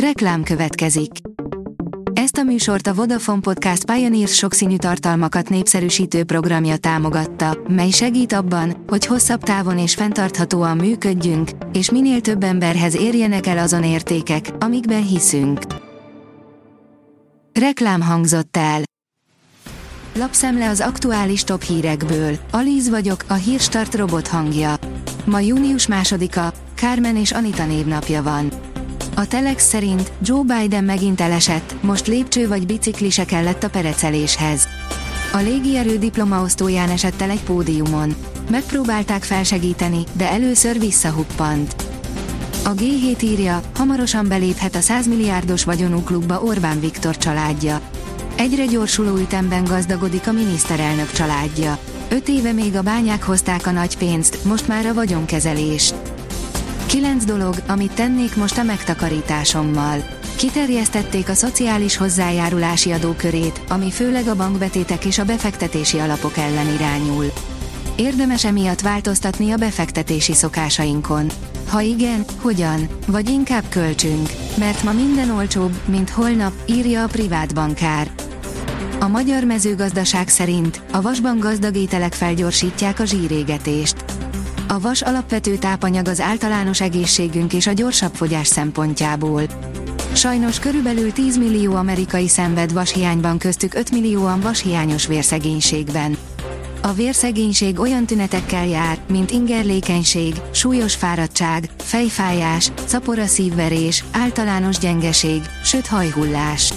Reklám következik. Ezt a műsort a Vodafone Podcast Pioneers sokszínű tartalmakat népszerűsítő programja támogatta, mely segít abban, hogy hosszabb távon és fenntarthatóan működjünk, és minél több emberhez érjenek el azon értékek, amikben hiszünk. Reklám hangzott el. Lapszemle az aktuális top hírekből. Alíz vagyok, a hírstart robot hangja. Ma június másodika, Carmen és Anita névnapja van. A Telex szerint Joe Biden megint elesett, most lépcső vagy bicikli se kellett a pereceléshez. A légierő diplomaosztóján esett el egy pódiumon. Megpróbálták felsegíteni, de először visszahuppant. A G7 írja, hamarosan beléphet a 100 milliárdos vagyonú klubba Orbán Viktor családja. Egyre gyorsuló ütemben gazdagodik a miniszterelnök családja. Öt éve még a bányák hozták a nagy pénzt, most már a vagyonkezelést. 9 dolog, amit tennék most a megtakarításommal. Kiterjesztették a szociális hozzájárulási adókörét, ami főleg a bankbetétek és a befektetési alapok ellen irányul. Érdemes emiatt változtatni a befektetési szokásainkon. Ha igen, hogyan? Vagy inkább költsünk, mert ma minden olcsóbb, mint holnap, írja a privát bankár. A magyar mezőgazdaság szerint a vasban gazdag ételek felgyorsítják a zsírégetést. A vas alapvető tápanyag az általános egészségünk és a gyorsabb fogyás szempontjából. Sajnos körülbelül 10 millió amerikai szenved vashiányban köztük 5 millióan vashiányos vérszegénységben. A vérszegénység olyan tünetekkel jár, mint ingerlékenység, súlyos fáradtság, fejfájás, szapora szívverés, általános gyengeség, sőt hajhullás.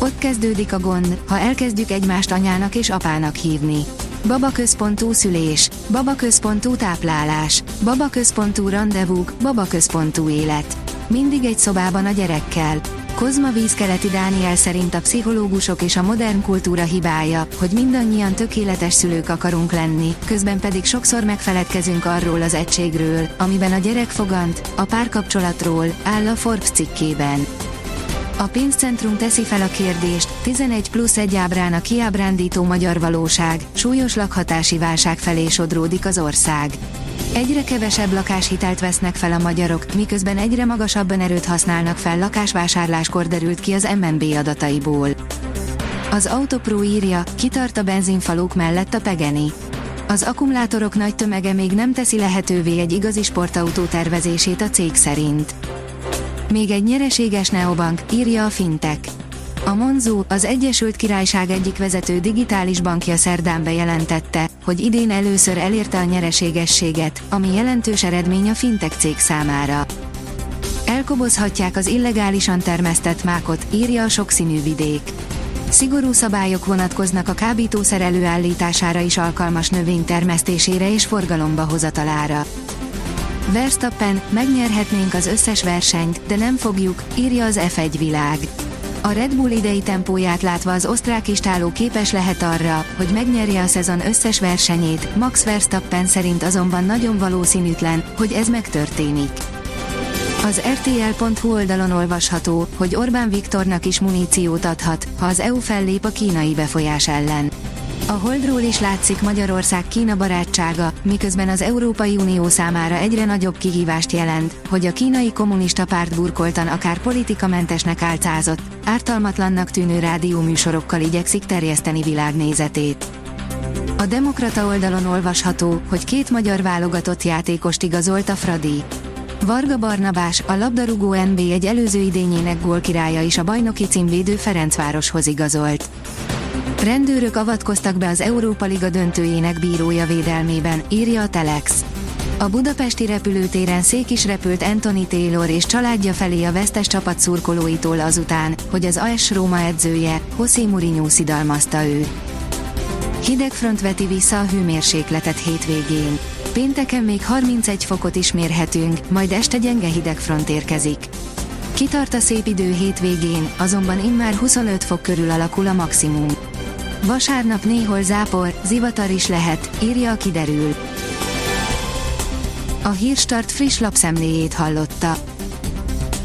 Ott kezdődik a gond, ha elkezdjük egymást anyának és apának hívni. Babaközpontú szülés, babaközpontú táplálás, babaközpontú rendezvúk, babaközpontú élet. Mindig egy szobában a gyerekkel. Kozma Vízkeleti Dániel szerint a pszichológusok és a modern kultúra hibája, hogy mindannyian tökéletes szülők akarunk lenni, közben pedig sokszor megfeledkezünk arról az egységről, amiben a gyerek fogant, a párkapcsolatról, áll a Forbes cikkében. A pénzcentrum teszi fel a kérdést, 11 plusz egy ábrán a kiábrándító magyar valóság, súlyos lakhatási válság felé sodródik az ország. Egyre kevesebb lakáshitelt vesznek fel a magyarok, miközben egyre magasabban erőt használnak fel lakásvásárláskor derült ki az MNB adataiból. Az Autopro írja, kitart a benzinfalók mellett a Pegeni. Az akkumulátorok nagy tömege még nem teszi lehetővé egy igazi sportautó tervezését a cég szerint. Még egy nyereséges neobank, írja a Fintech. A Monzo, az Egyesült Királyság egyik vezető digitális bankja szerdán bejelentette, hogy idén először elérte a nyereségességet, ami jelentős eredmény a fintech cég számára. Elkobozhatják az illegálisan termesztett mákot, írja a sokszínű vidék. Szigorú szabályok vonatkoznak a kábítószer előállítására is alkalmas növény termesztésére és forgalomba hozatalára. Verstappen, megnyerhetnénk az összes versenyt, de nem fogjuk, írja az F1 világ. A Red Bull idei tempóját látva az osztrák istáló képes lehet arra, hogy megnyerje a szezon összes versenyét, Max Verstappen szerint azonban nagyon valószínűtlen, hogy ez megtörténik. Az RTL.hu oldalon olvasható, hogy Orbán Viktornak is muníciót adhat, ha az EU fellép a kínai befolyás ellen. A Holdról is látszik Magyarország Kína barátsága, miközben az Európai Unió számára egyre nagyobb kihívást jelent, hogy a kínai kommunista párt burkoltan akár politikamentesnek álcázott, ártalmatlannak tűnő rádióműsorokkal igyekszik terjeszteni világnézetét. A Demokrata oldalon olvasható, hogy két magyar válogatott játékost igazolt a Fradi. Varga Barnabás, a labdarúgó NB egy előző idényének gólkirálya is a bajnoki címvédő Ferencvároshoz igazolt. Rendőrök avatkoztak be az Európa Liga döntőjének bírója védelmében, írja a Telex. A budapesti repülőtéren szék is repült Anthony Taylor és családja felé a vesztes csapat szurkolóitól azután, hogy az AS Róma edzője, José Mourinho szidalmazta őt. Hideg front veti vissza a hőmérsékletet hétvégén. Pénteken még 31 fokot is mérhetünk, majd este gyenge hidegfront érkezik. Kitart a szép idő hétvégén, azonban immár 25 fok körül alakul a maximum. Vasárnap néhol zápor, zivatar is lehet, írja a kiderül. A Hírstart friss lapszemléjét hallotta.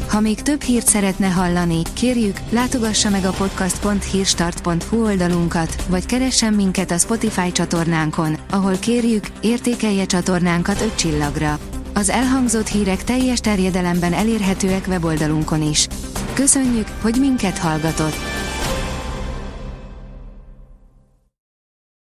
Ha még több hírt szeretne hallani, kérjük, látogassa meg a podcast.hírstart.hu oldalunkat, vagy keressen minket a Spotify csatornánkon, ahol kérjük, értékelje csatornánkat 5 csillagra. Az elhangzott hírek teljes terjedelemben elérhetőek weboldalunkon is. Köszönjük, hogy minket hallgatott!